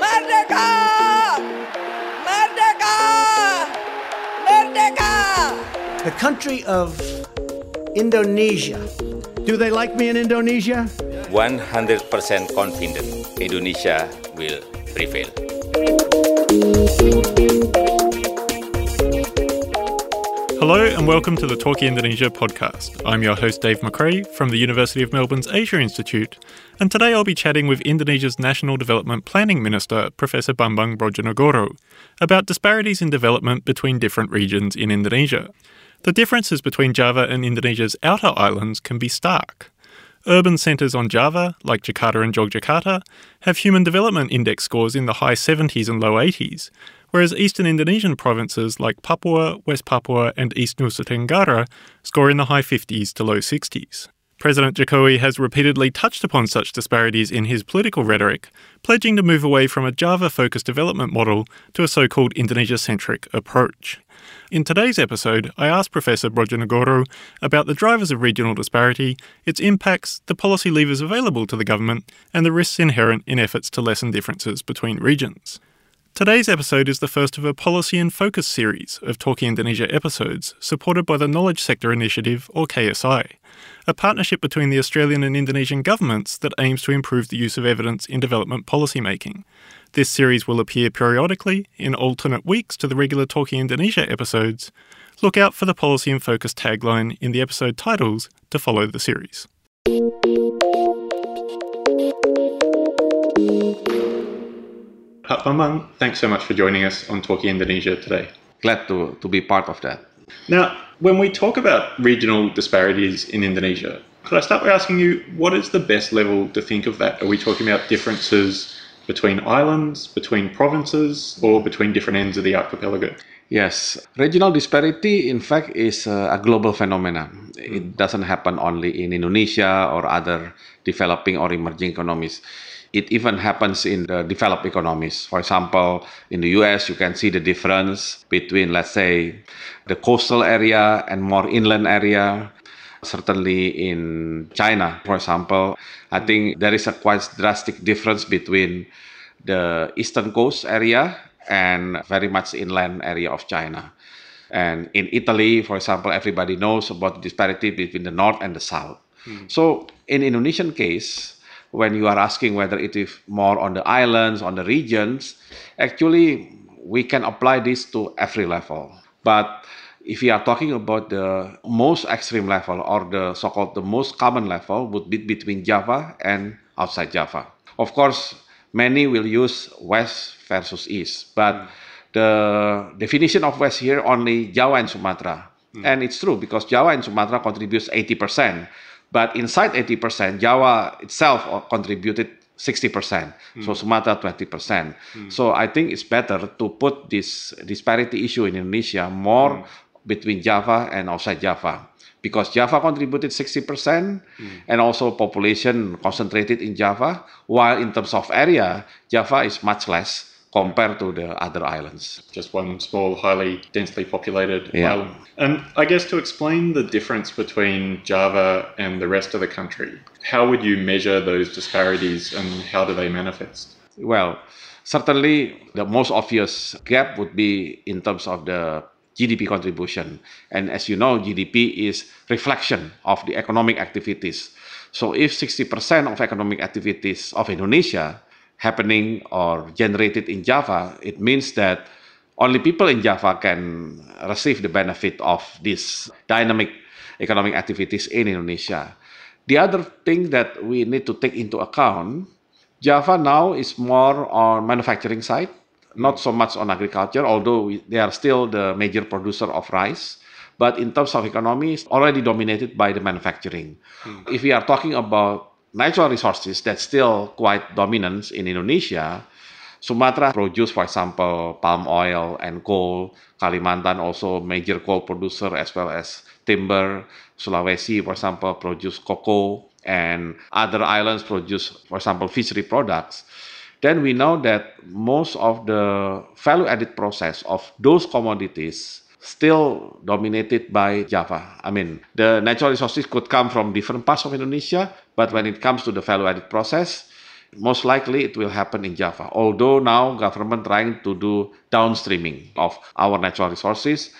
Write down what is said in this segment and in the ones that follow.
Merdeka! Merdeka! Merdeka! The country of Indonesia. Do they like me in Indonesia? 100% confident Indonesia will prevail. Hello and welcome to the Talking Indonesia podcast. I'm your host Dave McRae from the University of Melbourne's Asia Institute, and today I'll be chatting with Indonesia's National Development Planning Minister, Professor Bambang Brodjonegoro, about disparities in development between different regions in Indonesia. The differences between Java and Indonesia's outer islands can be stark. Urban centres on Java, like Jakarta and Yogyakarta, have Human Development Index scores in the high 70s and low 80s, whereas eastern Indonesian provinces like Papua, West Papua, and East Nusa Tenggara score in the high 50s to low 60s. President Jokowi has repeatedly touched upon such disparities in his political rhetoric, pledging to move away from a Java focused development model to a so called Indonesia centric approach. In today's episode, I asked Professor Brodjonegoro about the drivers of regional disparity, its impacts, the policy levers available to the government, and the risks inherent in efforts to lessen differences between regions. Today's episode is the first of a Policy in Focus series of Talking Indonesia episodes supported by the Knowledge Sector Initiative, or KSI, a partnership between the Australian and Indonesian governments that aims to improve the use of evidence in development policymaking. This series will appear periodically in alternate weeks to the regular Talking Indonesia episodes. Look out for the Policy in Focus tagline in the episode titles to follow the series. Pak Bambang, thanks so much for joining us on Talking Indonesia today. glad to, to be part of that. Now, when we talk about regional disparities in Indonesia, could I start by asking you what is the best level to think of that? Are we talking about differences between islands, between provinces, or between different ends of the archipelago? Yes, regional disparity, in fact, is a global phenomenon. It hmm. doesn't happen only in Indonesia or other developing or emerging economies. It even happens in the developed economies. For example, in the US, you can see the difference between, let's say, the coastal area and more inland area. Certainly in China, for example, I think there is a quite drastic difference between the eastern coast area and very much inland area of China. And in Italy, for example, everybody knows about the disparity between the north and the south. Hmm. So in Indonesian case, when you are asking whether it is more on the islands, on the regions, actually we can apply this to every level. But if we are talking about the most extreme level or the so-called the most common level would be between Java and outside Java. Of course, many will use west versus east, but the definition of west here only Java and Sumatra. Hmm. And it's true because Java and Sumatra contributes 80%, but inside 80%, Java itself uh, contributed 60%, so hmm. Sumatra 20%. Hmm. So I think it's better to put this disparity issue in Indonesia more hmm. between Java and outside Java. Because Java contributed 60% and also population concentrated in Java, while in terms of area, Java is much less compared to the other islands. Just one small, highly densely populated Yeah. island. And I guess to explain the difference between Java and the rest of the country, how would you measure those disparities and how do they manifest? Well, certainly the most obvious gap would be in terms of the GDP contribution. And as you know, GDP is reflection of the economic activities. So if 60% of economic activities of Indonesia happening or generated in Java, it means that only people in Java can receive the benefit of these dynamic economic activities in Indonesia. The other thing that we need to take into account Java now is more on manufacturing side, not so much on agriculture, although we, they are still the major producer of rice. But in terms of economy, it's already dominated by the manufacturing. Hmm. If we are talking about natural resources, that's still quite dominant in Indonesia. Sumatra produce, for example, palm oil and coal. Kalimantan also major coal producer as well as timber. Sulawesi, for example, produce cocoa and other islands produce, for example, fishery products. Then we know that most of the value added process of those commodities still dominated by Java. I mean, the natural resources could come from different parts of Indonesia, but when it comes to the value added process, most likely it will happen in Java. Although now government trying to do downstreaming of our natural resources,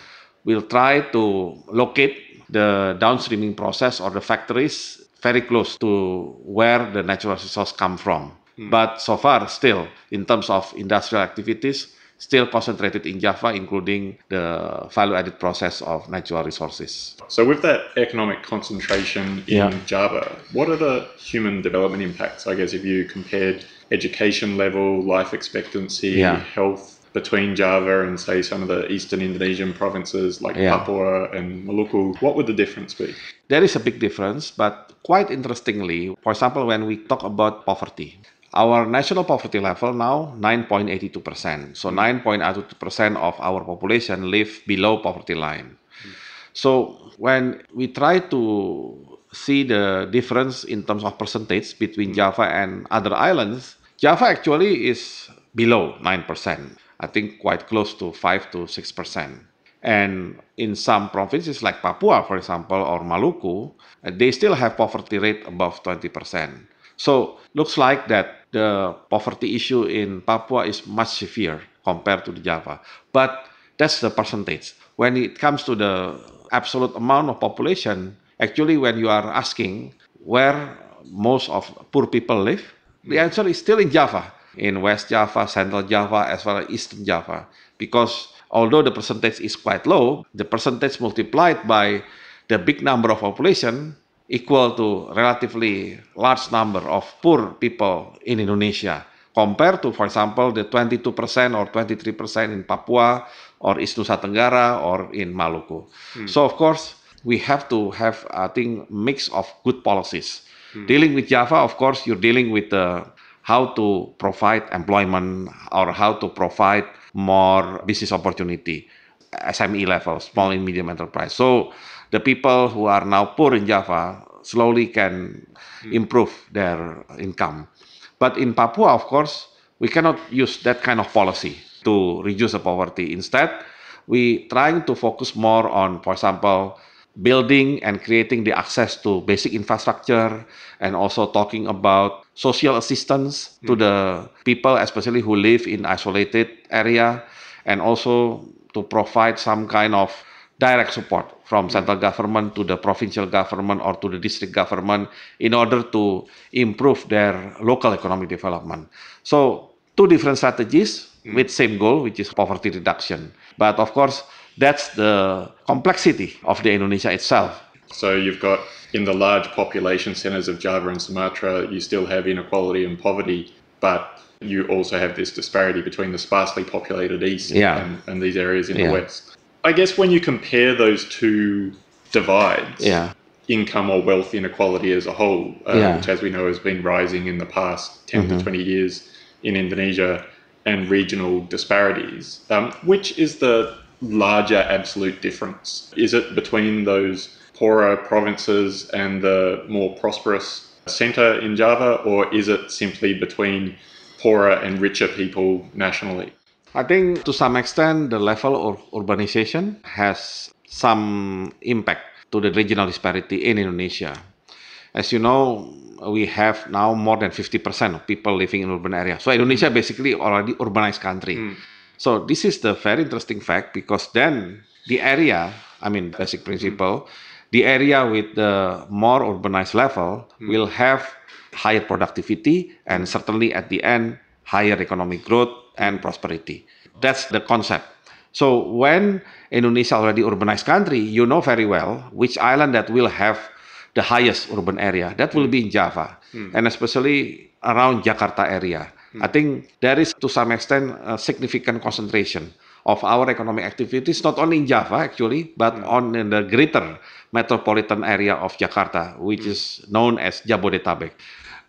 we'll try to locate the downstreaming process or the factories very close to where the natural resource come from. Hmm. But so far, still, in terms of industrial activities, still concentrated in Java, including the value-added process of natural resources. So, with that economic concentration in yeah. Java, what are the human development impacts? I guess if you compared education level, life expectancy, yeah. health between Java and say some of the eastern Indonesian provinces like yeah. Papua and Maluku, what would the difference be? There is a big difference, but quite interestingly, for example, when we talk about poverty, our national poverty level now 9.82%. So hmm. 9.82% of our population live below poverty line. So when we try to see the difference in terms of percentage between hmm. Java and other islands, Java actually is below 9%. I think quite close to 5 to 6%. And in some provinces like Papua, for example, or Maluku, they still have poverty rate above 20%. So looks like that the poverty issue in Papua is much severe compared to the Java. But that's the percentage. When it comes to the absolute amount of population, actually when you are asking where most of poor people live, the hmm. answer is still in Java, in West Java, Central Java, as well as Eastern Java. Because although the percentage is quite low, the percentage multiplied by the big number of population equal to relatively large number of poor people in Indonesia compared to, for example, the 22% or 23% in Papua or East Nusa Tenggara or in Maluku. Hmm. So of course, we have to have, I think, mix of good policies. Hmm. Dealing with Java, of course, you're dealing with uh, how to provide employment or how to provide more business opportunity, SME level, small and medium enterprise. So the people who are now poor in Java slowly can hmm. improve their income. But in Papua, of course, we cannot use that kind of policy to reduce the poverty. Instead, we trying to focus more on, for example, building and creating the access to basic infrastructure and also talking about social assistance to hmm. the people especially who live in isolated area and also to provide some kind of direct support from central government to the provincial government or to the district government in order to improve their local economic development. So two different strategies mm. with same goal, which is poverty reduction. But of course, that's the complexity of the Indonesia itself. So you've got in the large population centers of Java and Sumatra, you still have inequality and poverty, but you also have this disparity between the sparsely populated east yeah. and, and, these areas in yeah. the west. I guess when you compare those two divides, yeah. income or wealth inequality as a whole, uh, yeah. which as we know has been rising in the past 10 mm-hmm. to 20 years in Indonesia, and regional disparities, um, which is the larger absolute difference? Is it between those poorer provinces and the more prosperous centre in Java, or is it simply between poorer and richer people nationally? I think to some extent the level of urbanization has some impact to the regional disparity in Indonesia. As you know, we have now more than 50% of people living in urban areas. So Indonesia basically already urbanized country. Mm. So this is the very interesting fact because then the area, I mean basic principle, the area with the more urbanized level mm. will have higher productivity and certainly at the end higher economic growth and prosperity. That's the concept. So when Indonesia already urbanized country, you know very well which island that will have the highest urban area. That will be in Java, hmm. and especially around Jakarta area. Hmm. I think there is to some extent a significant concentration of our economic activities, not only in Java actually, but hmm. on in the greater metropolitan area of Jakarta, which is known as Jabodetabek.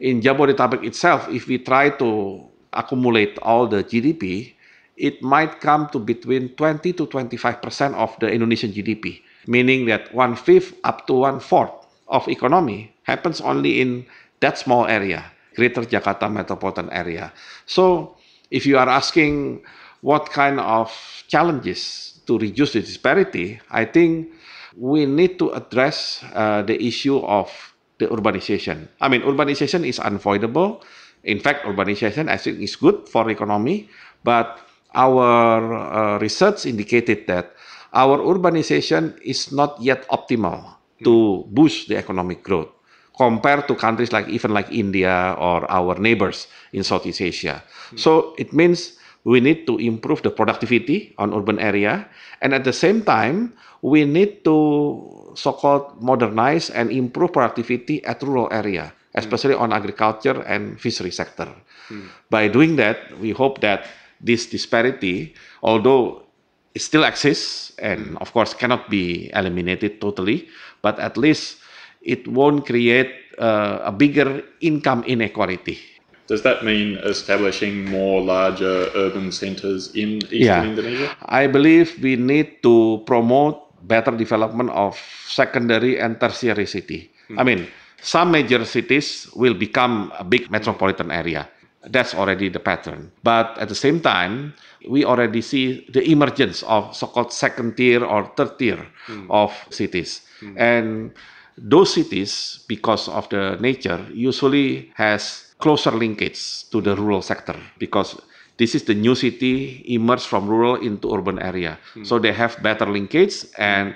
In Jabodetabek itself, if we try to accumulate all the GDP, it might come to between 20 to 25 percent of the Indonesian GDP, meaning that one fifth up to one fourth of economy happens only in that small area, Greater Jakarta metropolitan area. So, if you are asking what kind of challenges to reduce the disparity, I think we need to address uh, the issue of the urbanization. I mean, urbanization is unavoidable. In fact, urbanization I think is good for economy, but our uh, research indicated that our urbanization is not yet optimal to boost the economic growth compared to countries like even like India or our neighbors in Southeast Asia. So it means we need to improve the productivity on urban area and at the same time we need to so-called modernize and improve productivity at rural area Hmm. especially on agriculture and fishery sector hmm. by doing that we hope that this disparity although it still exists and hmm. of course cannot be eliminated totally but at least it won't create uh, a bigger income inequality Does that mean establishing more larger urban centers in eastern Yeah. Indonesia? I believe we need to promote better development of secondary and tertiary city. I mean, some major cities will become a big metropolitan area. That's already the pattern. But at the same time, we already see the emergence of so-called second tier or third tier hmm. of cities. And those cities, because of the nature, usually has closer linkage to the rural sector because this is the new city emerged from rural into urban area. Hmm. So they have better linkage and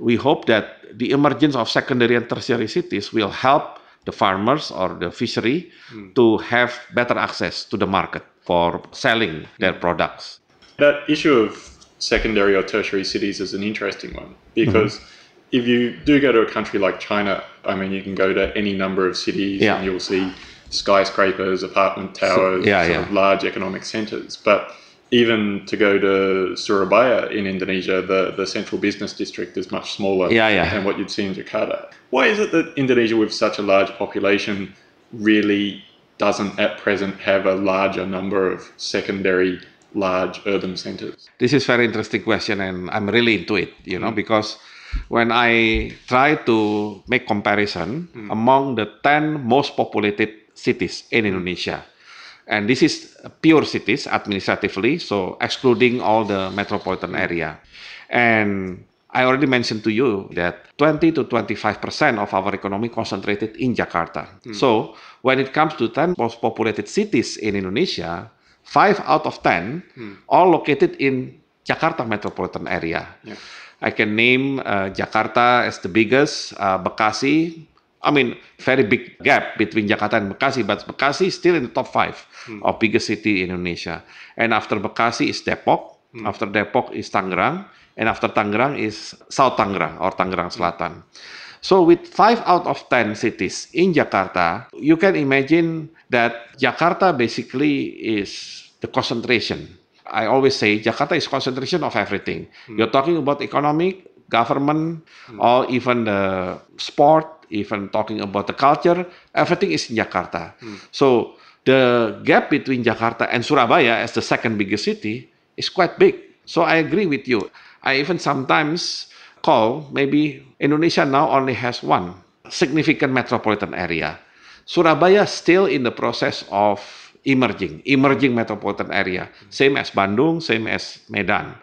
we hope that the emergence of secondary and tertiary cities will help the farmers or the fishery to have better access to the market for selling their products. That issue of secondary or tertiary cities is an interesting one because Mm-hmm. if you do go to a country like China, I mean, you can go to any number of cities Yeah. and you'll see skyscrapers, apartment towers, yeah, sort yeah. of large economic centers. But even to go to Surabaya in Indonesia, the, the central business district is much smaller Yeah, yeah. than what you'd see in Jakarta. Why is it that Indonesia, with such a large population, really doesn't at present have a larger number of secondary large urban centers? This is very interesting question, and I'm really into it. You know, because when I try to make comparison hmm. among the ten most populated cities in Indonesia, and this is pure cities administratively, so excluding all the metropolitan area, and I already mentioned to you that 20 to 25 percent of our economy concentrated in Jakarta. So when it comes to 10 most populated cities in Indonesia, five out of 10 all located in Jakarta metropolitan area. I can name uh, Jakarta as the biggest, uh, Bekasi. I mean, very big gap between Jakarta and Bekasi, but Bekasi is still in the top five of biggest city in Indonesia. And after Bekasi is Depok, after Depok is Tangerang, and after Tangerang is South Tangerang or Tangerang Selatan. So with five out of ten cities in Jakarta, you can imagine that Jakarta basically is the concentration. I always say Jakarta is concentration of everything. You're talking about economic, government, or even the sport, even talking about the culture, everything is in Jakarta. So the gap between Jakarta and Surabaya as the second biggest city is quite big. So I agree with you. I even sometimes call maybe Indonesia now only has one significant metropolitan area. Surabaya still in the process of emerging, emerging metropolitan area, same as Bandung, same as Medan.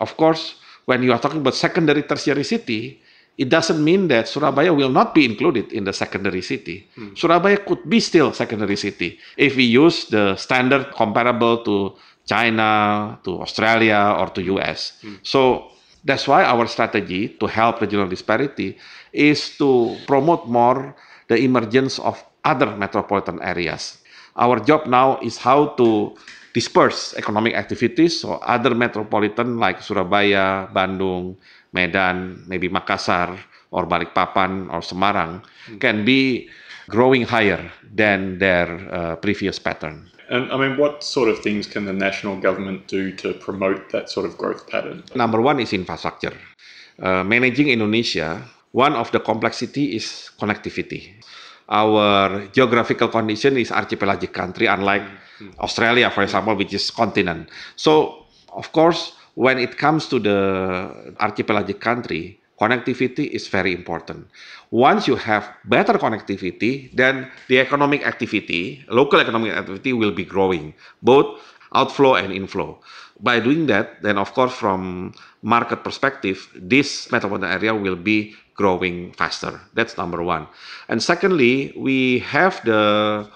Of course, when you are talking about secondary tertiary city, it doesn't mean that Surabaya will not be included in the secondary city. Hmm. Surabaya could be still secondary city if we use the standard comparable to China, to Australia, or to US. Hmm. So that's why our strategy to help regional disparity is to promote more the emergence of other metropolitan areas. Our job now is how to disperse economic activities so other metropolitan like Surabaya, Bandung, Medan, maybe Makassar or Balikpapan or Semarang can be growing higher than their uh, previous pattern. And I mean, what sort of things can the national government do to promote that sort of growth pattern? Number one is infrastructure. Uh, managing Indonesia, one of the complexity is connectivity. Our geographical condition is archipelagic country, unlike Australia, for example, which is continent. So, of course, when it comes to the archipelagic country, connectivity is very important. Once you have better connectivity, then the economic activity, local economic activity will be growing, both outflow and inflow. By doing that, then of course, from market perspective, this metropolitan area will be growing faster. That's number one. And secondly, we have the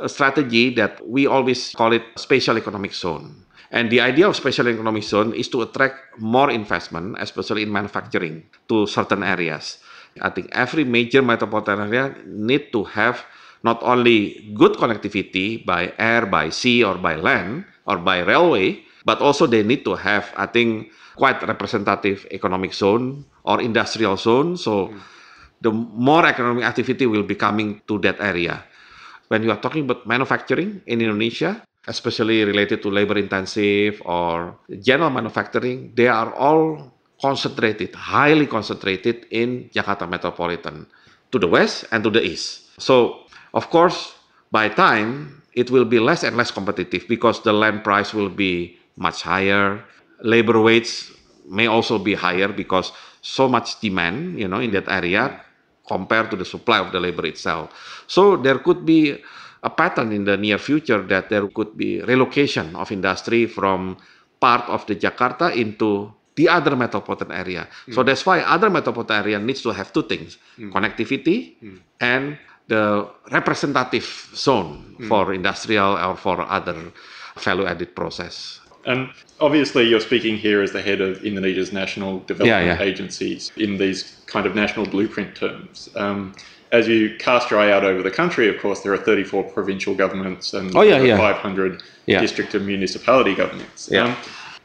uh, strategy that we always call it special economic zone. And the idea of special economic zone is to attract more investment, especially in manufacturing, to certain areas. I think every major metropolitan area need to have not only good connectivity by air, by sea, or by land, or by railway, but also they need to have, I think, quite representative economic zone or industrial zone. So the more economic activity will be coming to that area. When you are talking about manufacturing in Indonesia, especially related to labor intensive or general manufacturing, they are all concentrated, highly concentrated in Jakarta metropolitan to the west and to the east. So, of course, by time it will be less and less competitive because the land price will be much higher. Labor wages may also be higher because so much demand, you know, in that area compared to the supply of the labor itself. So there could be a pattern in the near future that there could be relocation of industry from part of the Jakarta into the other metropolitan area. Mm. So that's why other metropolitan area needs to have two things: mm. connectivity mm. and the representative zone hmm. for industrial or for other value added process. And obviously, you're speaking here as the head of Indonesia's national development yeah, yeah. agencies in these kind of national blueprint terms. Um, as you cast your eye out over the country, of course, there are 34 provincial governments and oh, yeah, yeah. 500 yeah. district and municipality governments. Um,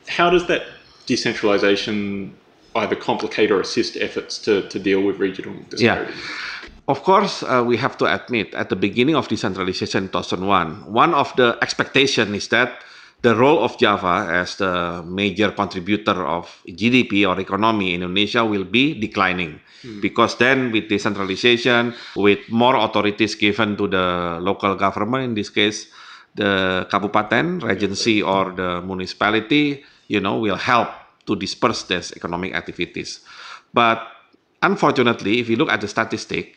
how does that decentralization either complicate or assist efforts to, to deal with regional disparities? Yeah. Of course, uh, we have to admit at the beginning of decentralization in 2001, one of the expectation is that the role of Java as the major contributor of GDP or economy in Indonesia will be declining. Hmm. Because then with decentralization, with more authorities given to the local government, in this case, the kabupaten, regency or the municipality, you know, will help to disperse these economic activities. But unfortunately, if you look at the statistic,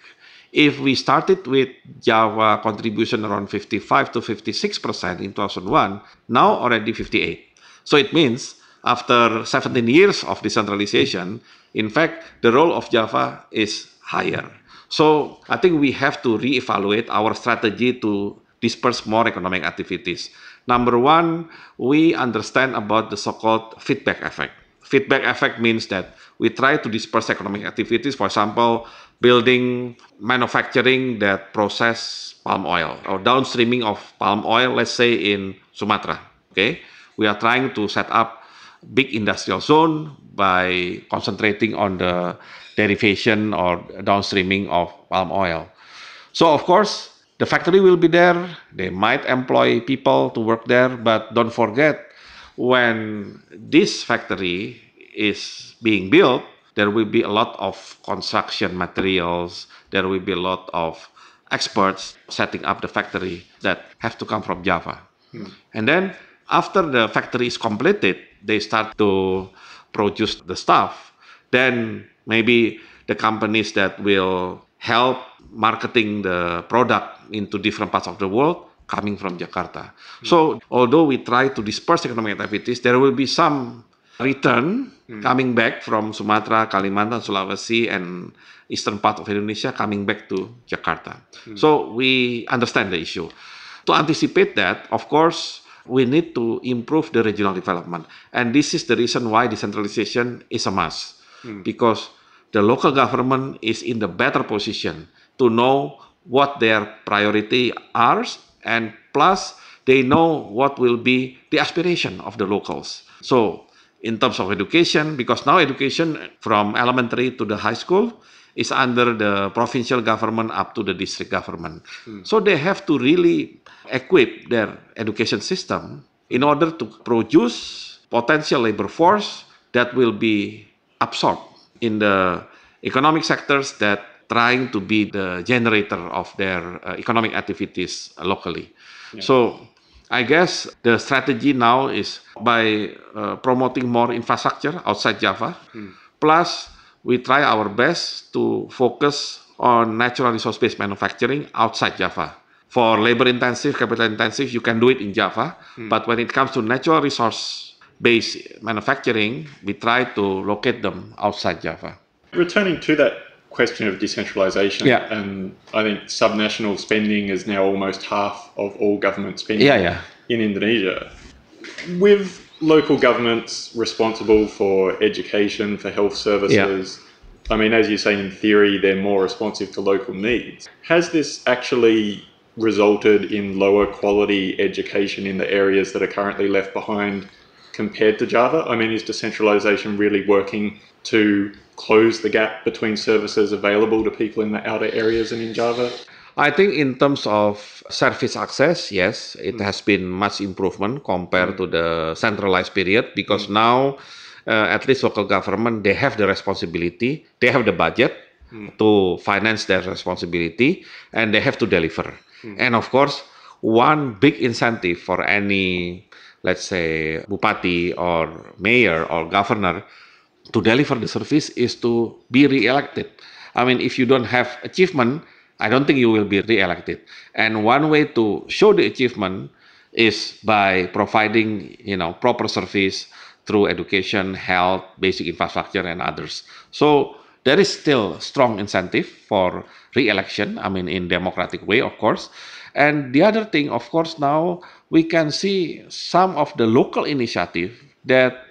if we started with Java contribution around 55 to 56% in 2001, now already 58. So it means after 17 years of decentralization, in fact, the role of Java is higher. So I think we have to reevaluate our strategy to disperse more economic activities. Number one, we understand about the so-called feedback effect. Feedback effect means that we try to disperse economic activities, for example, building manufacturing that process palm oil or downstreaming of palm oil, let's say in Sumatra. Okay, we are trying to set up big industrial zone by concentrating on the derivation or downstreaming of palm oil. So of course, the factory will be there. They might employ people to work there, but don't forget when this factory is being built, there will be a lot of construction materials, there will be a lot of experts setting up the factory that have to come from Java. Hmm. And then after the factory is completed, they start to produce the stuff. Then maybe the companies that will help marketing the product into different parts of the world coming from Jakarta. Hmm. So although we try to disperse economic activities, there will be some return hmm. coming back from Sumatra, Kalimantan, Sulawesi, and eastern part of Indonesia coming back to Jakarta. Hmm. So we understand the issue. To anticipate that, of course, we need to improve the regional development. And this is the reason why decentralization is a must. Hmm. Because the local government is in the better position to know what their priority are and plus they know what will be the aspiration of the locals. So in terms of education because now education from elementary to the high school is under the provincial government up to the district government. Hmm. So they have to really equip their education system in order to produce potential labor force that will be absorbed in the economic sectors that trying to be the generator of their uh, economic activities locally. Yeah. So I guess the strategy now is by uh, promoting more infrastructure outside Java. Hmm. Plus, we try our best to focus on natural resource based manufacturing outside Java. For labor intensive, capital intensive, you can do it in Java. But when it comes to natural resource based manufacturing, we try to locate them outside Java. Returning to that question of decentralization, Yeah. and I think subnational spending is now almost half of all government spending Yeah, yeah. in Indonesia. With local governments responsible for education, for health services, I mean, as you say, in theory, they're more responsive to local needs. Has this actually resulted in lower quality education in the areas that are currently left behind compared to Java? I mean, is decentralization really working to close the gap between services available to people in the outer areas and in Java? I think in terms of service access, yes, it hmm. has been much improvement compared hmm. to the centralized period because hmm. now, uh, at least local government, they have the responsibility, they have the budget to finance their responsibility, and they have to deliver. And of course, one big incentive for any, let's say, bupati or mayor or governor to deliver the service is to be re-elected. I mean, if you don't have achievement, I don't think you will be re-elected. And one way to show the achievement is by providing, you know, proper service through education, health, basic infrastructure, and others. So there is still strong incentive for re-election. I mean, in democratic way, of course. And the other thing, of course, now we can see some of the local initiative that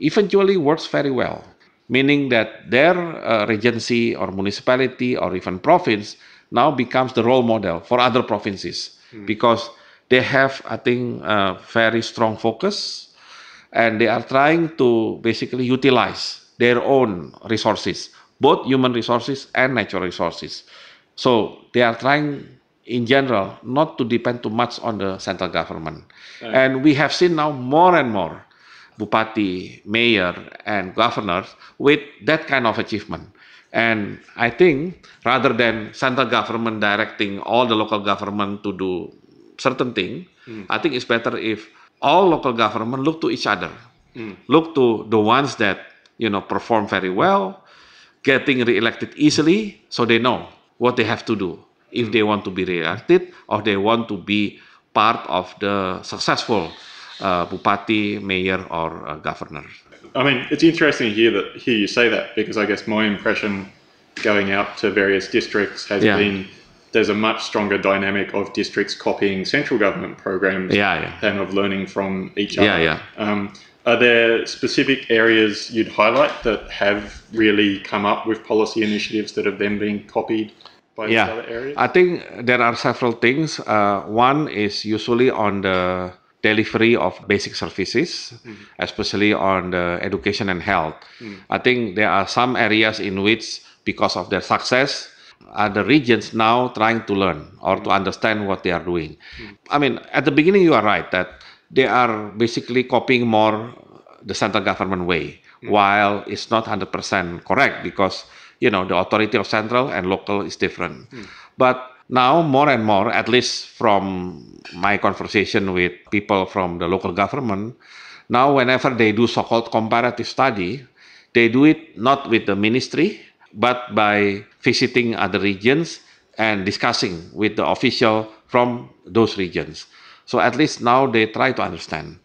eventually works very well, meaning that their uh, regency or municipality or even province now becomes the role model for other provinces because they have, I think, a very strong focus and they are trying to basically utilize their own resources, both human resources and natural resources. So they are trying, in general, not to depend too much on the central government. And we have seen now more and more bupati, mayor, and governors with that kind of achievement. And I think rather than central government directing all the local government to do certain thing, hmm. I think it's better if all local government look to each other, hmm. look to the ones that you know perform very well, getting re-elected easily, so they know what they have to do. If hmm. they want to be re-elected or they want to be part of the successful uh, bupati, mayor, or uh, governor. I mean, it's interesting to hear that hear you say that because I guess my impression going out to various districts has Yeah. been there's a much stronger dynamic of districts copying central government programs Yeah, yeah. than of learning from each other. yeah. Um, are there specific areas you'd highlight that have really come up with policy initiatives that have then been copied by yeah, other areas? I think there are several things. Uh, one is usually on the delivery of basic services, mm-hmm. especially on the education and health. Mm. I think there are some areas in which, because of their success, other regions now trying to learn or to mm. understand what they are doing. Mm. I mean, at the beginning, you are right that they are basically copying more the central government way, while it's not 100% correct because you know the authority of central and local is different. But now more and more, at least from my conversation with people from the local government, now whenever they do so-called comparative study, they do it not with the ministry, but by visiting other regions and discussing with the official from those regions. So at least now they try to understand.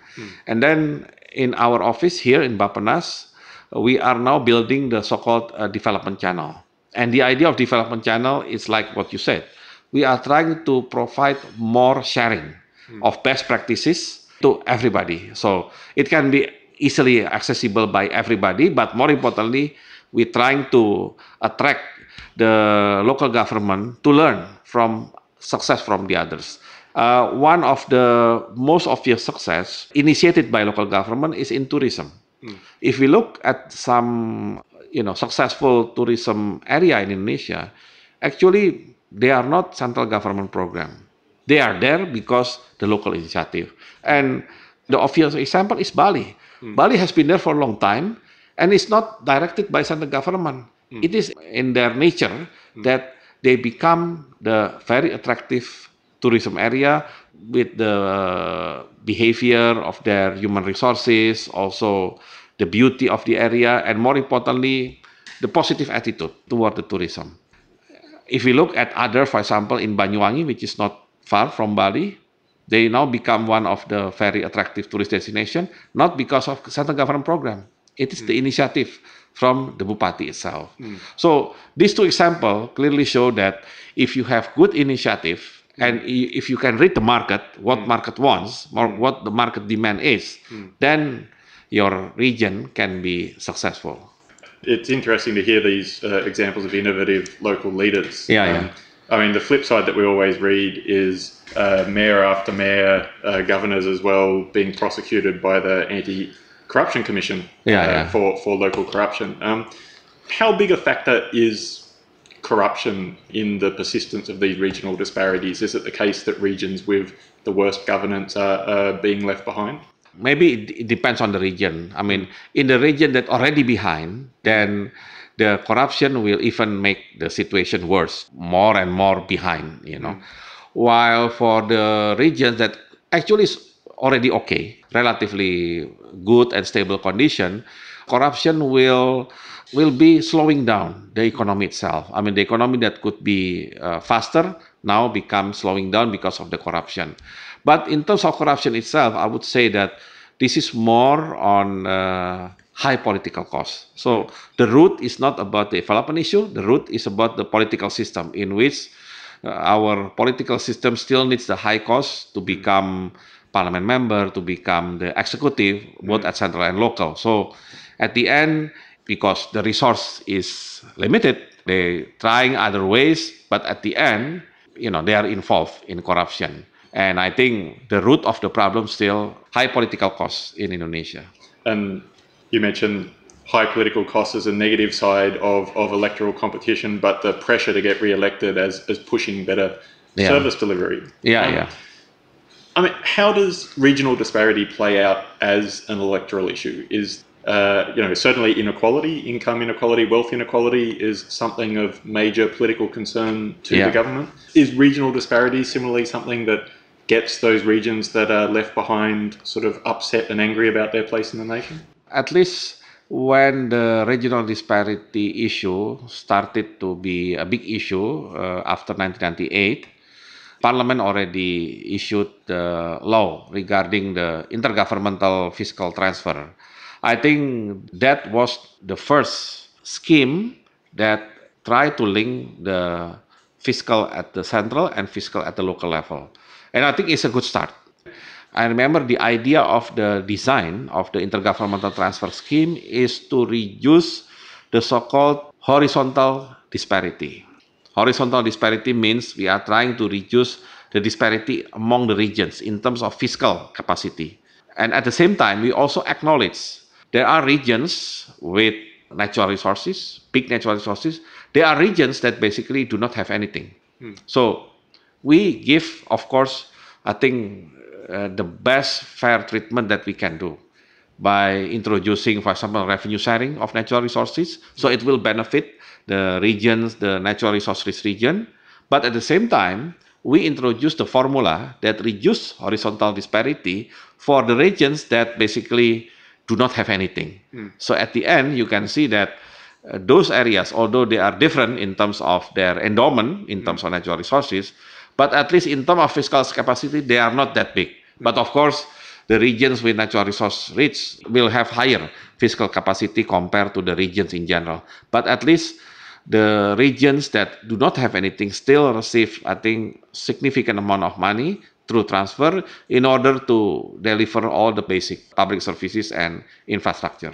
And then in our office here in Bappenas, we are now building the so-called uh, development channel. And the idea of development channel is like what you said. We are trying to provide more sharing of best practices to everybody. So it can be easily accessible by everybody, but more importantly, we're trying to attract the local government to learn from success from the others. Uh, one of the most obvious success initiated by local government is in tourism. If we look at some, you know, successful tourism area in Indonesia, actually they are not central government program. They are there because the local initiative. And the obvious example is Bali. Hmm. Bali has been there for a long time, and it's not directed by central government. Hmm. It is in their nature hmm. that they become the very attractive tourism area with the behavior of their human resources, also the beauty of the area, and more importantly, the positive attitude toward the tourism. If we look at other, for example, in Banyuwangi, which is not far from Bali. They now become one of the very attractive tourist destination, not because of central government program. It is the hmm. initiative from the Bupati itself. Hmm. So these two examples clearly show that if you have good initiative hmm. and if you can read the market, what market wants, or what the market demand is, then your region can be successful. It's interesting to hear these uh, examples of innovative local leaders. Yeah, yeah. I mean, the flip side that we always read is uh, mayor after mayor, uh, governors as well, being prosecuted by the Anti-Corruption Commission Yeah, uh, yeah. for for local corruption. Um, how big a factor is corruption in the persistence of these regional disparities? Is it the case that regions with the worst governance are, are being left behind? Maybe it, it depends on the region. I mean, in the region that already behind, then the corruption will even make the situation worse, more and more behind, you know. While for the regions that actually is already okay, relatively good and stable condition, corruption will will be slowing down the economy itself. I mean, the economy that could be uh, faster now becomes slowing down because of the corruption. But in terms of corruption itself, I would say that this is more on uh, high political cost. So the root is not about the development issue. The root is about the political system in which uh, our political system still needs the high cost to become parliament member, to become the executive, both at central and local. So at the end, because the resource is limited, they trying other ways, but at the end, you know, they are involved in corruption. And I think the root of the problem still high political costs in Indonesia. And you mentioned high political costs as a negative side of, of electoral competition, but the pressure to get re-elected as, as pushing better Yeah. service delivery. Yeah, Um, yeah. I mean, how does regional disparity play out as an electoral issue? Is uh, you know certainly inequality, income inequality, wealth inequality is something of major political concern to Yeah. the government. Is regional disparity similarly something that gets those regions that are left behind sort of upset and angry about their place in the nation? at least when the regional disparity issue started to be a big issue uh, after 1998, Parliament already issued the law regarding the intergovernmental fiscal transfer. I think that was the first scheme that tried to link the fiscal at the central and fiscal at the local level. And I think it's a good start. I remember the idea of the design of the intergovernmental transfer scheme is to reduce the so-called horizontal disparity. Horizontal disparity means we are trying to reduce the disparity among the regions in terms of fiscal capacity. And at the same time, we also acknowledge there are regions with natural resources, big natural resources. There are regions that basically do not have anything. Hmm. So we give, of course, I think uh, the best fair treatment that we can do by introducing, for example, revenue sharing of natural resources. So it will benefit the regions, the natural resource-rich region. But at the same time, we introduce the formula that reduce horizontal disparity for the regions that basically do not have anything. So at the end, you can see that uh, those areas, although they are different in terms of their endowment, in terms of natural resources, but at least in terms of fiscal capacity, they are not that big. But of course, the regions with natural resource rich will have higher fiscal capacity compared to the regions in general. But at least the regions that do not have anything still receive, I think, significant amount of money through transfer in order to deliver all the basic public services and infrastructure.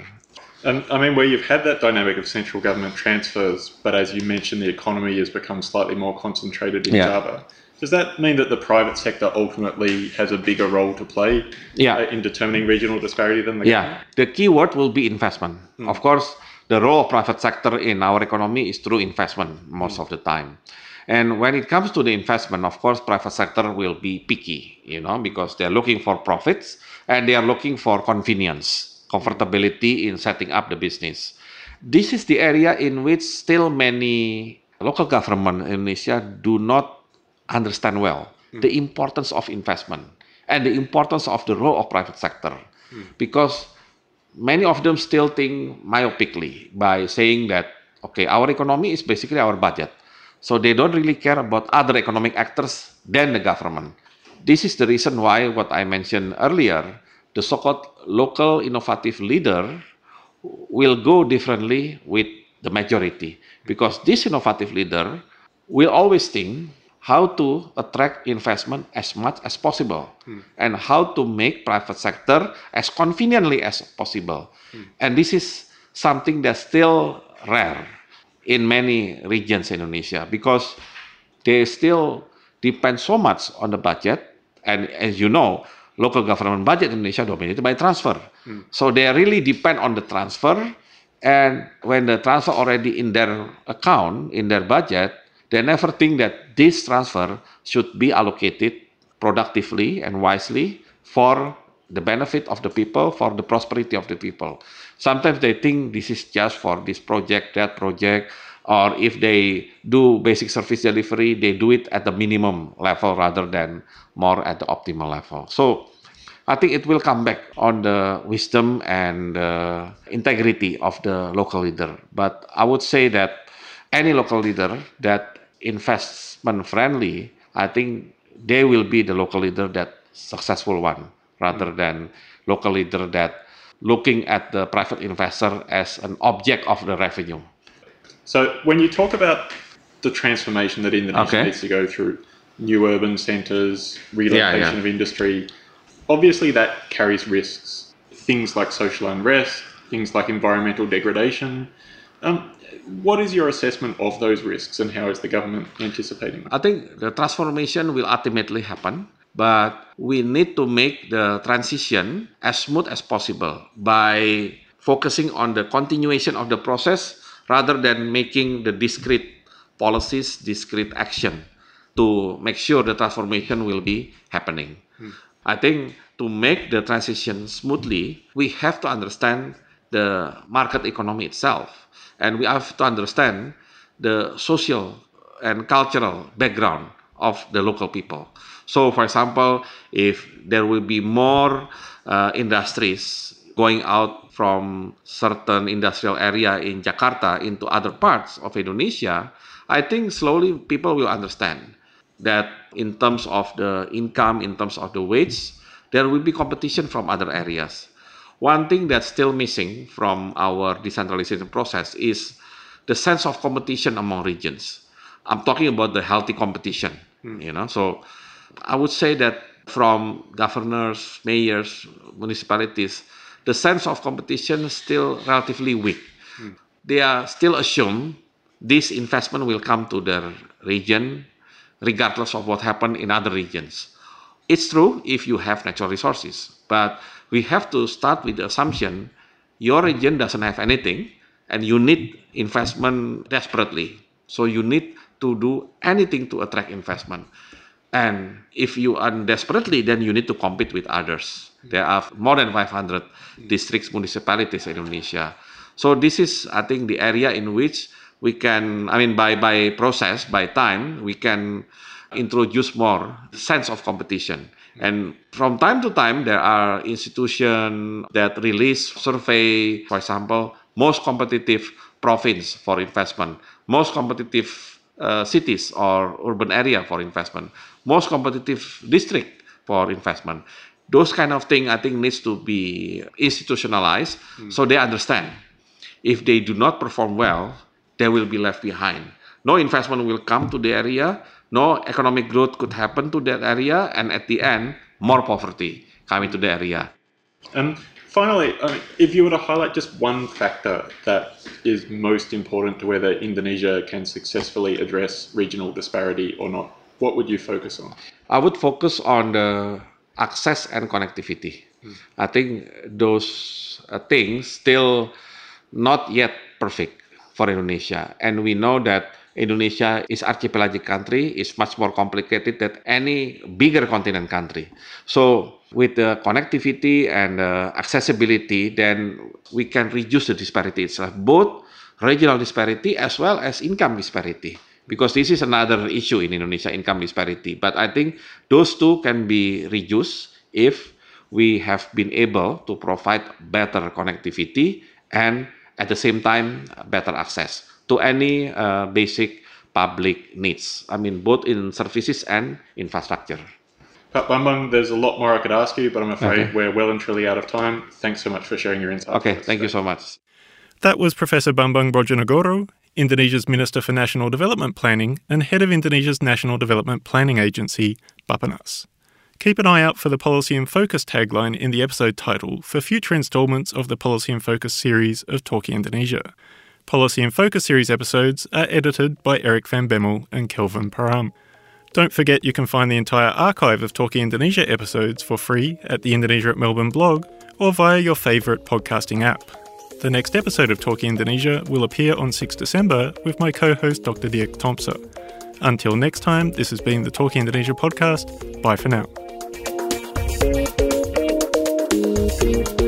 And I mean, where you've had that dynamic of central government transfers, but as you mentioned, the economy has become slightly more concentrated in Yeah. Java. Does that mean that the private sector ultimately has a bigger role to play Yeah. uh, in determining regional disparity than the Yeah, the key word will be investment. Of course, the role of private sector in our economy is through investment most of the time. And when it comes to the investment, of course, private sector will be picky, you know, because they're looking for profits and they are looking for convenience, comfortability in setting up the business. This is the area in which still many local government in Indonesia do not understand well the importance of investment and the importance of the role of private sector because many of them still think myopically by saying that okay our economy is basically our budget So they don't really care about other economic actors than the government. This is the reason why what I mentioned earlier, the so-called local innovative leader will go differently with the majority. Because this innovative leader will always think how to attract investment as much as possible hmm. and how to make private sector as conveniently as possible. Hmm. And this is something that's still rare in many regions in Indonesia because they still depend so much on the budget. And as you know local government budget in Indonesia dominated by transfer hmm. so they really depend on the transfer and when the transfer already in their account in their budget they never think that this transfer should be allocated productively and wisely for the benefit of the people, for the prosperity of the people. Sometimes they think this is just for this project, that project, or if they do basic service delivery, they do it at the minimum level rather than more at the optimal level. So I think it will come back on the wisdom and uh, integrity of the local leader. But I would say that any local leader that investment friendly, I think they will be the local leader that successful one rather than local leader that looking at the private investor as an object of the revenue. So when you talk about the transformation that Indonesia Okay. needs to go through, new urban centres, relocation yeah. of industry, obviously that carries risks. Things like social unrest, things like environmental degradation. Um, what is your assessment of those risks and how is the government anticipating them? I think the transformation will ultimately happen, but we need to make the transition as smooth as possible by focusing on the continuation of the process rather than making the discrete policies, discrete action to make sure the transformation will be happening. I think to make the transition smoothly, we have to understand the market economy itself, and we have to understand the social and cultural background of the local people. So, for example, if there will be more uh, industries going out from certain industrial area in Jakarta into other parts of Indonesia, I think slowly people will understand that in terms of the income, in terms of the wage, there will be competition from other areas. One thing that's still missing from our decentralization process is the sense of competition among regions. I'm talking about the healthy competition, hmm. you know. So I would say that from governors, mayors, municipalities, the sense of competition is still relatively weak. Hmm. They are still assume this investment will come to their region regardless of what happened in other regions. It's true if you have natural resources, but we have to start with the assumption your region doesn't have anything and you need investment desperately. So you need to do anything to attract investment. And if you are desperately, then you need to compete with others. There are more than 500 districts, municipalities in Indonesia. So this is, I think, the area in which we can, I mean, by, by process, by time, we can introduce more sense of competition. And from time to time, there are institutions that release survey, for example, most competitive province for investment, most competitive uh, cities or urban area for investment, most competitive district for investment. Those kind of thing, I think, needs to be institutionalized so they understand. If they do not perform well, they will be left behind. No investment will come to the area, no economic growth could happen to that area, and at the end, more poverty coming to the area. And finally, I mean, if you were to highlight just one factor that is most important to whether Indonesia can successfully address regional disparity or not, what would you focus on? I would focus on the access and connectivity. I think those uh, things still not yet perfect for Indonesia, and we know that Indonesia is archipelagic country is much more complicated than any bigger continent country. So with the connectivity and uh, accessibility, then we can reduce the disparity itself, both regional disparity as well as income disparity. Because this is another issue in Indonesia income disparity. But I think those two can be reduced if we have been able to provide better connectivity and at the same time better access to any uh, basic public needs. I mean, both in services and infrastructure. Pak Bambang, there's a lot more I could ask you, but I'm afraid Okay. we're well and truly out of time. Thanks so much for sharing your insights. Okay, with us thank you so much. That was Professor Bambang Brodjonegoro, Indonesia's Minister for National Development Planning and head of Indonesia's National Development Planning Agency, Bappenas. Keep an eye out for the Policy in Focus tagline in the episode title for future installments of the Policy in Focus series of Talking Indonesia. Policy in Focus series episodes are edited by Eric Van Bemmel and Kelvin Param. Don't forget you can find the entire archive of Talking Indonesia episodes for free at the Indonesia at Melbourne blog or via your favourite podcasting app. The next episode of Talking Indonesia will appear on 6 December with my co host Dr. Dirk Tomsa. Until next time, this has been the Talking Indonesia podcast. Bye for now. Thank you.